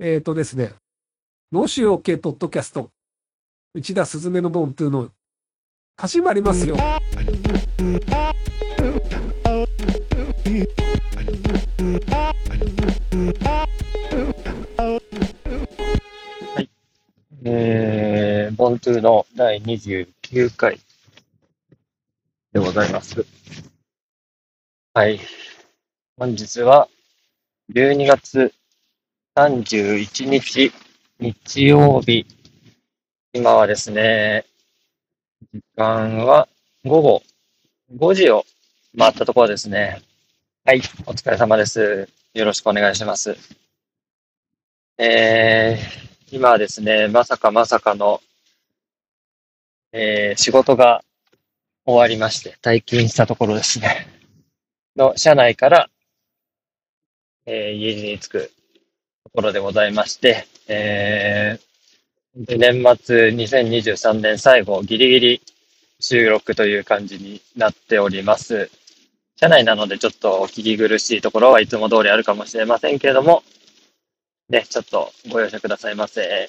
えっ、とですね、のしおけポッドキャスト、内田すずめのボントゥーの始まりますよ。はいえー、ボントゥーの第29回でございます。はい。本日は12月31日日曜日。今はですね、時間は午後5時を回ったところですね。はい。お疲れ様です。よろしくお願いします。えー、今はですね、まさかまさかの、えー仕事が終わりまして、退勤したところですね。の、社内から、えー家に着くところでございまして、えー年末2023年最後、ギリギリ収録という感じになっております。社内なのでちょっとお聞き苦しいところはいつも通りあるかもしれませんけれども、ね、ちょっとご容赦くださいませ。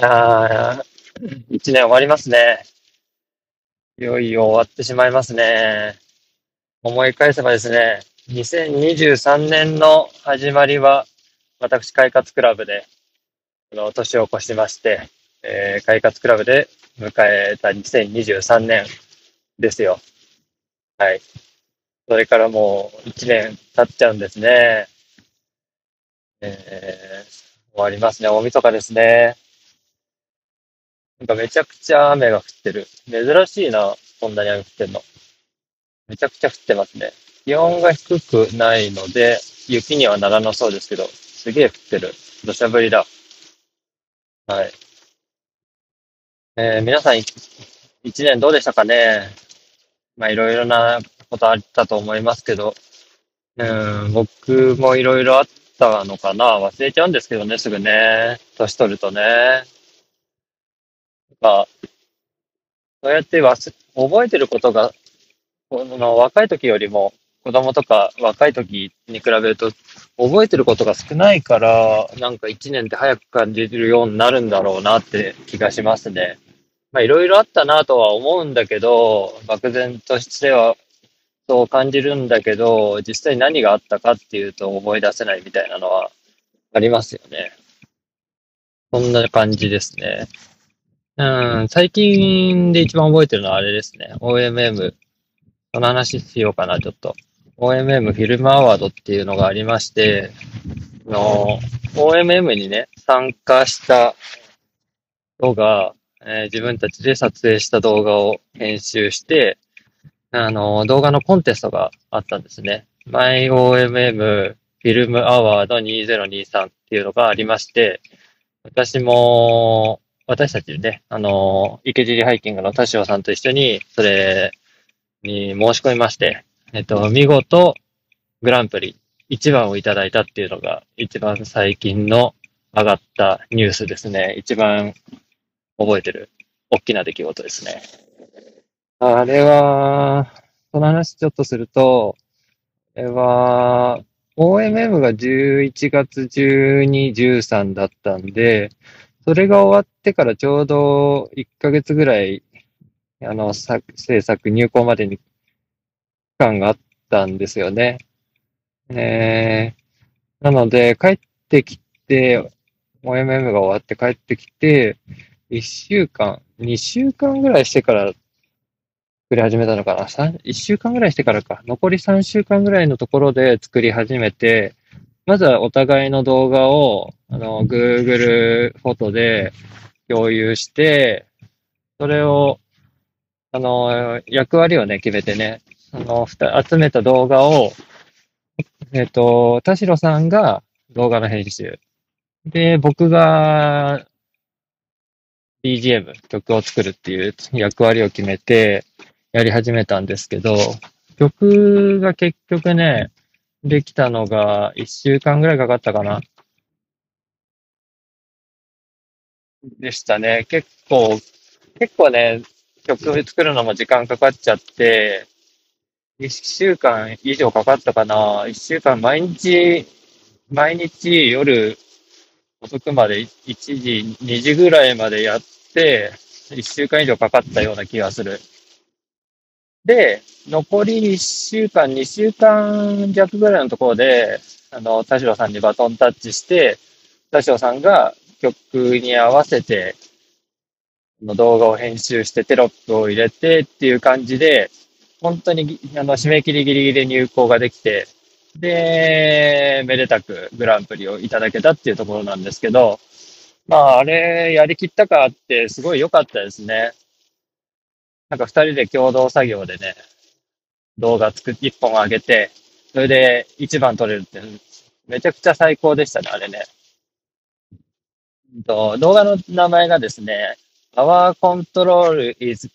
あー、一年終わりますね。いよいよ終わってしまいますね。思い返せばですね、2023年の始まりは、私、快活クラブで、あの、年を越しまして、えー、快活クラブで迎えた2023年ですよ。はい。それからもう1年経っちゃうんですね。えー、終わりますね。大晦日ですね。なんかめちゃくちゃ雨が降ってる。珍しいな、こんなに雨降ってんの。めちゃくちゃ降ってますね。気温が低くないので、雪にはならなそうですけど、すげえ降ってる。土砂降りだ。はい。えー皆さん、一年どうでしたかね？まあ、いろいろなことあったと思いますけど、うん、僕もいろいろあったのかな？忘れちゃうんですけどね、すぐね。年取るとね。まあ、そうやって忘覚えてることが、この若い時よりも、子供とか若い時に比べると、覚えてることが少ないから、なんか一年って早く感じるようになるんだろうなって気がしますね。まあいろいろあったなとは思うんだけど、漠然としてはそう感じるんだけど、実際何があったかっていうと思い出せないみたいなのはありますよね。そんな感じですね。うん、最近で一番覚えてるのはあれですね。OMM。その話しようかな、ちょっと。OMM フィルムアワードっていうのがありまして、の、OMM にね、参加した人が、えー自分たちで撮影した動画を編集して、あの、動画のコンテストがあったんですね。MyOMM フィルムアワード2023っていうのがありまして、私も、私たちね、あの、池尻ハイキングの田代さんと一緒に、それに申し込みまして、えっと、見事、グランプリ1番をいただいたっていうのが、一番最近の上がったニュースですね。一番覚えてる、大きな出来事ですね。あれは、その話ちょっとすると、あれは、OMM が11月12、13だったんで、それが終わってからちょうど1ヶ月ぐらい、あの、作制作入稿までに期間があったんですよね。えー、なので、帰ってきて、OMM が終わって帰ってきて、1週間、2週間ぐらいしてから作り始めたのかな？1週間ぐらいしてからか。残り3週間ぐらいのところで作り始めて、まずはお互いの動画を、あの、Google フォトで共有して、それを、あの、役割をね、決めてね、あの、集めた動画を、えっと、田代さんが動画の編集。で、僕が BGM、曲を作るっていう役割を決めてやり始めたんですけど、曲が結局ね、できたのが1週間ぐらいかかったかな。でしたね。結構、結構ね、曲作るのも時間かかっちゃって、1週間以上かかったかな。1週間毎日、毎日夜遅くまで1時、2時ぐらいまでやって、1週間以上かかったような気がする。で、残り1週間、2週間弱ぐらいのところで、あの、田代さんにバトンタッチして、田代さんが曲に合わせて、の動画を編集してテロップを入れてっていう感じで、本当にあの締め切りギリギリで入稿ができて、で、めでたくグランプリをいただけたっていうところなんですけど、まあ、あれ、やりきったかってすごい良かったですね。なんか二人で共同作業でね、動画作って一本上げて、それで一番撮れるって、めちゃくちゃ最高でしたね、あれね。と動画の名前がですね、Our Control is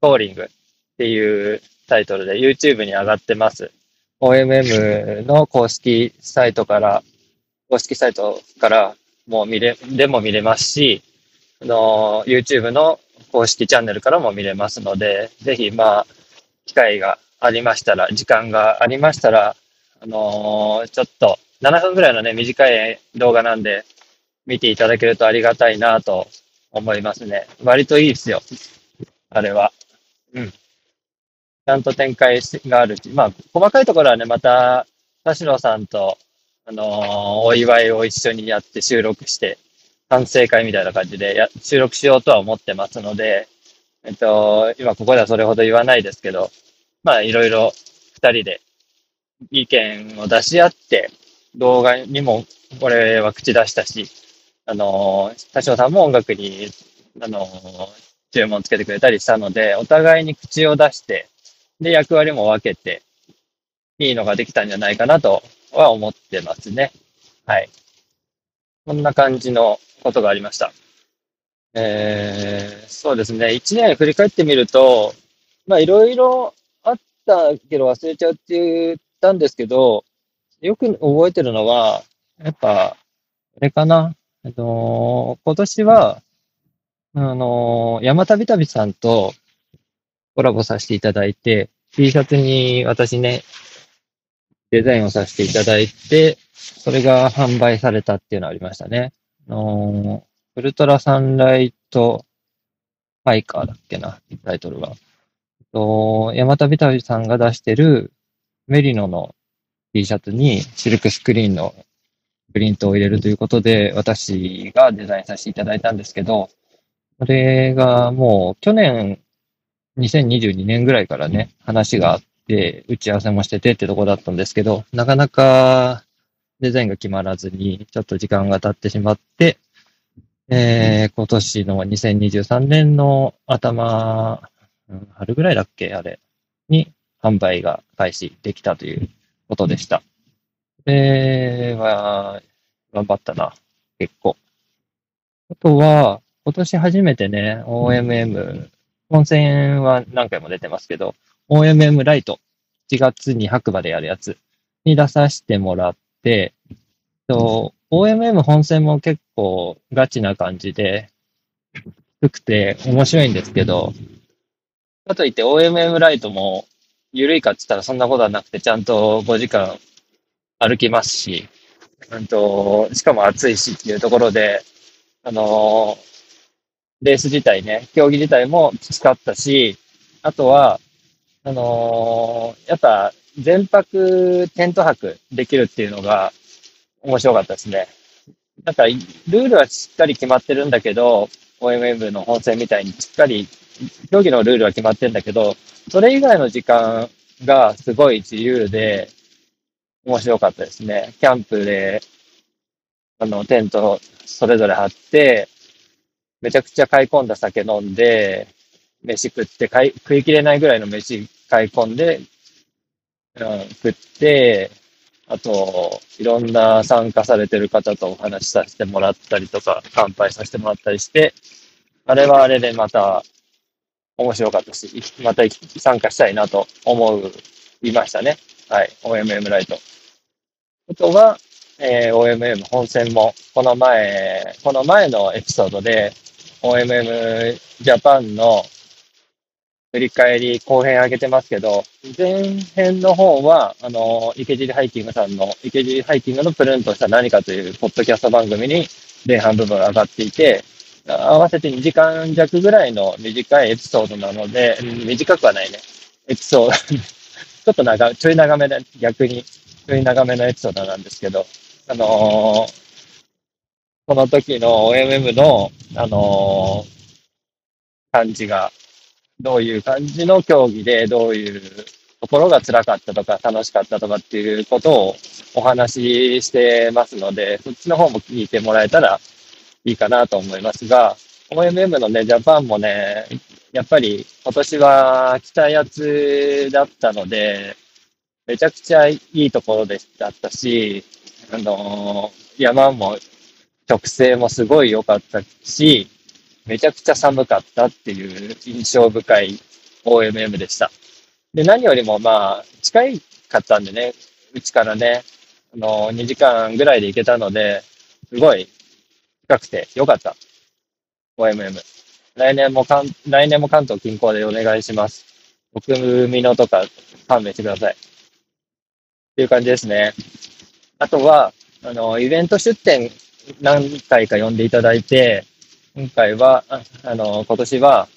Calling っていうタイトルで YouTube に上がってます。OMM の公式サイトから、公式サイトからもう見れ、でも見れますし、の、YouTube の公式チャンネルからも見れますので、ぜひ、まあ、機会がありましたら、時間がありましたら、あのーちょっと、7分ぐらいのね、短い動画なんで、見ていただけるとありがたいなと思いますね。割といいですよ。あれは。うん。ちゃんと展開があるし、まあ、細かいところはね、また、田代さんと、あのーお祝いを一緒にやって収録して、反省会みたいな感じでや収録しようとは思ってますので、えっと、今ここではそれほど言わないですけど、まあ、いろいろ二人で意見を出し合って、動画にもこれは口出したし、あのー、田代さんも音楽に、あのー注文つけてくれたりしたので、お互いに口を出して、で、役割も分けて、いいのができたんじゃないかなとは思ってますね。はい。こんな感じのことがありました。えー、そうですね。一年振り返ってみると、まあ、いろいろあったけど忘れちゃうって言ったんですけど、よく覚えてるのは、やっぱ、あれかな。えっと、今年は、あの、山旅旅さんとコラボさせていただいて、T シャツに私ね、デザインをさせていただいて、それが販売されたっていうのがありましたね。あの、ウルトラサンライトファイカーだっけな、タイトルが。えっと山旅旅さんが出してるメリノの T シャツにシルクスクリーンのプリントを入れるということで、私がデザインさせていただいたんですけど、それがもう去年、2022年ぐらいからね、話があって、打ち合わせもしててってとこだったんですけど、なかなかデザインが決まらずに、ちょっと時間が経ってしまって、えー、今年の2023年の頭、うん春ぐらいだっけあれ、に販売が開始できたということでした。で、は、頑張ったな、結構。あとは、今年初めてね、OMM、本戦は何回も出てますけど、OMM ライト、1月に白馬でやるやつに出させてもらって、と OMM 本戦も結構ガチな感じで、低くて面白いんですけど、かといって OMM ライトも緩いかって言ったらそんなことはなくて、ちゃんと5時間歩きますし、うんと、しかも暑いしっていうところで、あのーレース自体ね、競技自体もきつかったし、あとは、あのーやっぱ全泊テント泊できるっていうのが面白かったですね。なんか、ルールはしっかり決まってるんだけど、OMM の本戦みたいにしっかり競技のルールは決まってるんだけど、それ以外の時間がすごい自由で面白かったですね。キャンプで、あの、テントそれぞれ張って、めちゃくちゃ買い込んだ酒飲んで、飯食って、買い食い切れないぐらいの飯買い込んで、うん、食って、あと、いろんな参加されてる方とお話しさせてもらったりとか、乾杯させてもらったりして、あれはあれでまた面白かったし、また参加したいなと思いましたね。はい、OMM ライト。あとは、えー OMM 本戦も、この前、この前のエピソードで、OMM ジャパンの振り返り後編上げてますけど、前編の方は、あの、池尻ハイキングさんの、池尻ハイキングのプルンとした何かというポッドキャスト番組に前半部分上がっていて、合わせて2時間弱ぐらいの短いエピソードなので、短くはないね。エピソード、ちょっと長、ちょい長めで、逆に、ちょい長めのエピソードなんですけど、あのーこの時の OMM の、あのー感じが、どういう感じの競技で、どういうところが辛かったとか、楽しかったとかっていうことをお話ししてますので、そっちの方も聞いてもらえたらいいかなと思いますが、OMM のね、ジャパンもね、やっぱり今年は来たやつだったので、めちゃくちゃいいところでだったし、あのー山も直性もすごい良かったし、めちゃくちゃ寒かったっていう印象深い OMM でした。で、何よりもまあ、近いかったんでね、うちからね、あのー、2時間ぐらいで行けたので、すごい近くて良かった。OMM。来年も、来年も関東近郊でお願いします。僕、ミノとか勘弁してください。っていう感じですね。あとは、あの、イベント出店何回か呼んでいただいて、今回は、あの、今年は、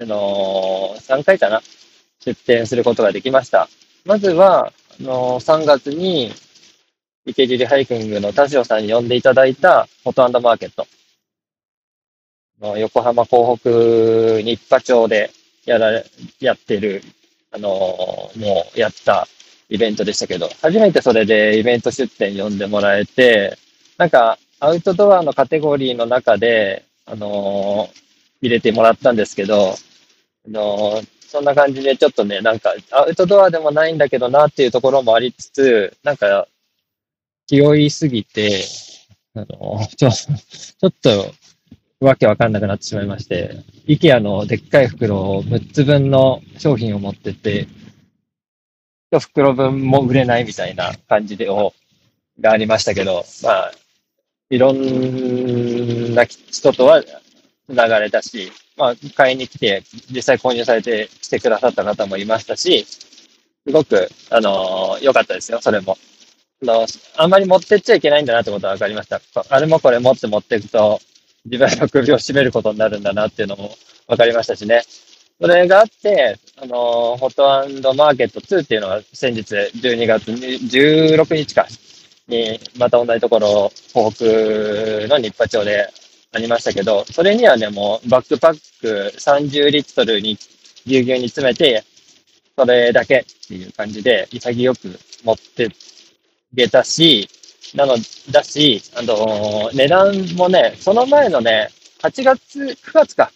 あの、3回かな出店することができました。まずは、あの、3月に、池尻ハイキングの田代さんに呼んでいただいた、フォトアンドマーケット。横浜港北日波町でやられ、やってる、あの、もうやったイベントでしたけど、初めてそれでイベント出店呼んでもらえて、なんか、アウトドアのカテゴリーの中で、あのー入れてもらったんですけど、あのーそんな感じでちょっとね、なんか、アウトドアでもないんだけどなっていうところもありつつ、なんか、気負いすぎて、あのーちょ、ちょっと、わけわかんなくなってしまいまして、IKEA のでっかい袋を6つ分の商品を持ってて、一袋分も売れないみたいな感じで、を、がありましたけど、まあ、いろんな人とは繋がれたし、まあ、買いに来て、実際購入されて来てくださった方もいましたし、すごく、あのー良かったですよ、それも。あの、あんまり持ってっちゃいけないんだなってことは分かりました。あれもこれ持って持っていくと、自分の首を絞めることになるんだなっていうのも分かりましたしね。それがあって、あのー、ホットマーケット2っていうのが先日12月16日かに、また同じところ、東北の日波町でありましたけど、それにはね、もうバックパック30リットルにぎゅうぎゅうに詰めて、それだけっていう感じで潔く持ってげたし、なの、だし、あの、値段もね、その前のね、8月、9月か、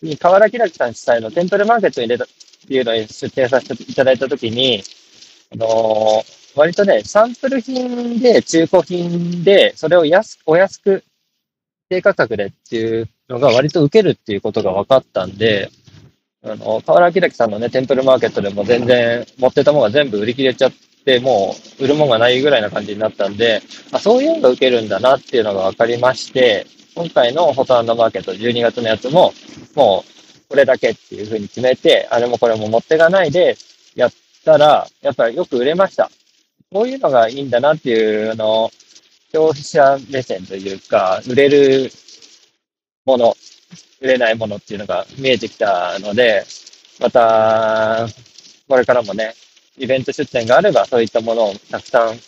に河原明さん主催のテンプルマーケットに出たっていうのに出展させていただいたときに、あの割とね、サンプル品で、中古品で、それを安、お安く、低価格でっていうのが割と受けるっていうことが分かったんで、あの、河原明さんのね、テンプルマーケットでも全然持ってたものが全部売り切れちゃって、もう売るもんがないぐらいな感じになったんで、あ、そういうのが受けるんだなっていうのが分かりまして、今回のフォトマーケット12月のやつも、もうこれだけっていうふうに決めて、あれもこれも持ってかないでやったら、やっぱりよく売れました。こういうのがいいんだなっていう、あの、消費者目線というか、売れるもの、売れないものっていうのが見えてきたので、また、これからもね、イベント出店があれば、そういったものをたくさん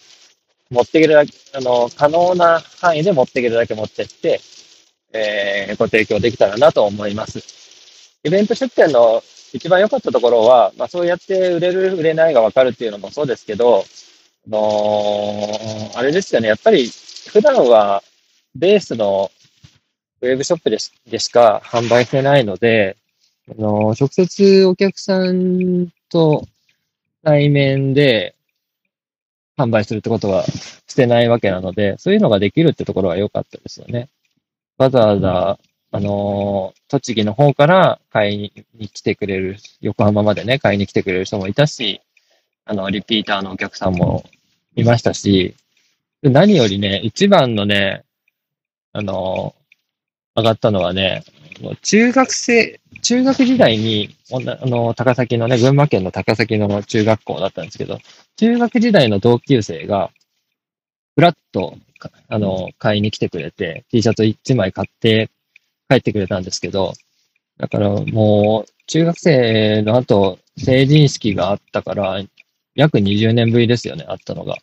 持っていけるだけ、あの、可能な範囲で持っていけるだけ持ってって、えー、ご提供できたらなと思います。イベント出店の一番良かったところは、まあそうやって売れる、売れないが分かるっていうのもそうですけど、あのーあれですよね、やっぱり普段はベースのウェブショップでしでしか販売してないので、あのー直接お客さんと対面で販売するってことはしてないわけなので、そういうのができるってところは良かったですよね。わざわざ、あのー栃木の方から買いに来てくれる、横浜までね、買いに来てくれる人もいたし、あの、リピーターのお客さんもいましたし、で何よりね、一番のね、あのー上がったのはね、中学生、中学時代に、あの、高崎のね、群馬県の高崎の中学校だったんですけど、中学時代の同級生が、ふらっと、あの、買いに来てくれて、T シャツ1枚買って帰ってくれたんですけど、だからもう、中学生の後、成人式があったから、約20年ぶりですよね、あったのが。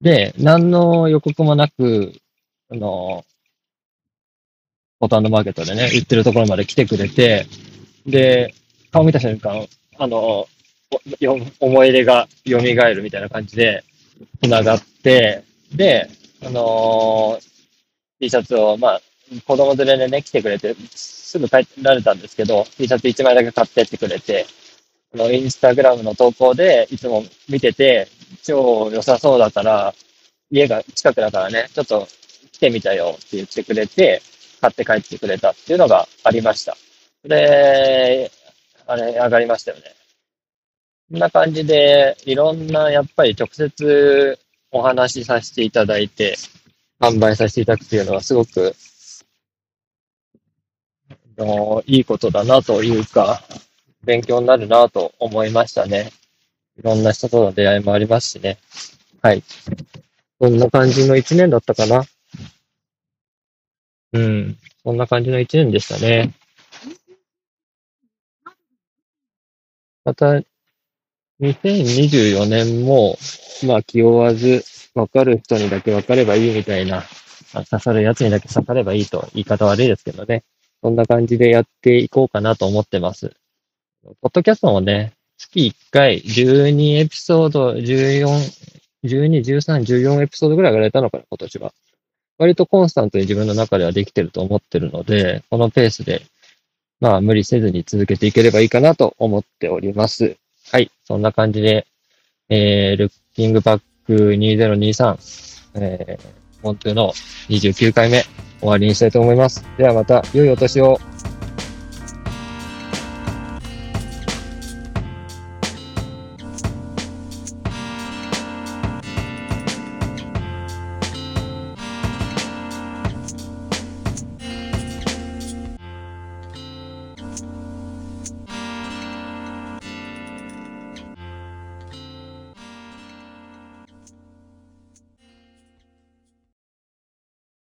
で、何の予告もなく、あの、ボタンのマーケットでね、売ってるところまで来てくれて、で、顔見た瞬間、あの、思い入れが蘇るみたいな感じで、繋がって、で、あのー、T シャツを、まあ、子供連れでね、来てくれて、すぐ帰られたんですけど、T シャツ1枚だけ買ってってくれて、あの、インスタグラムの投稿でいつも見てて、超良さそうだから、家が近くだからね、ちょっと来てみたよって言ってくれて、買って帰ってくれたっていうのがありました。で、あれ、上がりましたよね。こんな感じで、いろんな、やっぱり直接お話しさせていただいて、販売させていただくっていうのはすごく、のいいことだなというか、勉強になるなと思いましたね。いろんな人との出会いもありますしね。はい。こんな感じの一年だったかな？うん。そんな感じの一年でしたね。また、2024年も、まあ気負わず、わかる人にだけわかればいいみたいな、刺さるやつにだけ刺さればいいと言い方悪いですけどね。そんな感じでやっていこうかなと思ってます。ポッドキャストもね、月1回12エピソード、14、12、13、14エピソードぐらいがれたのかな、今年は。割とコンスタントに自分の中ではできてると思ってるので、このペースでまあ、無理せずに続けていければいいかなと思っております。はい。そんな感じで、えー、ルッキングバック2023、えー、本当の29回目終わりにしたいと思います。ではまた、良いお年を。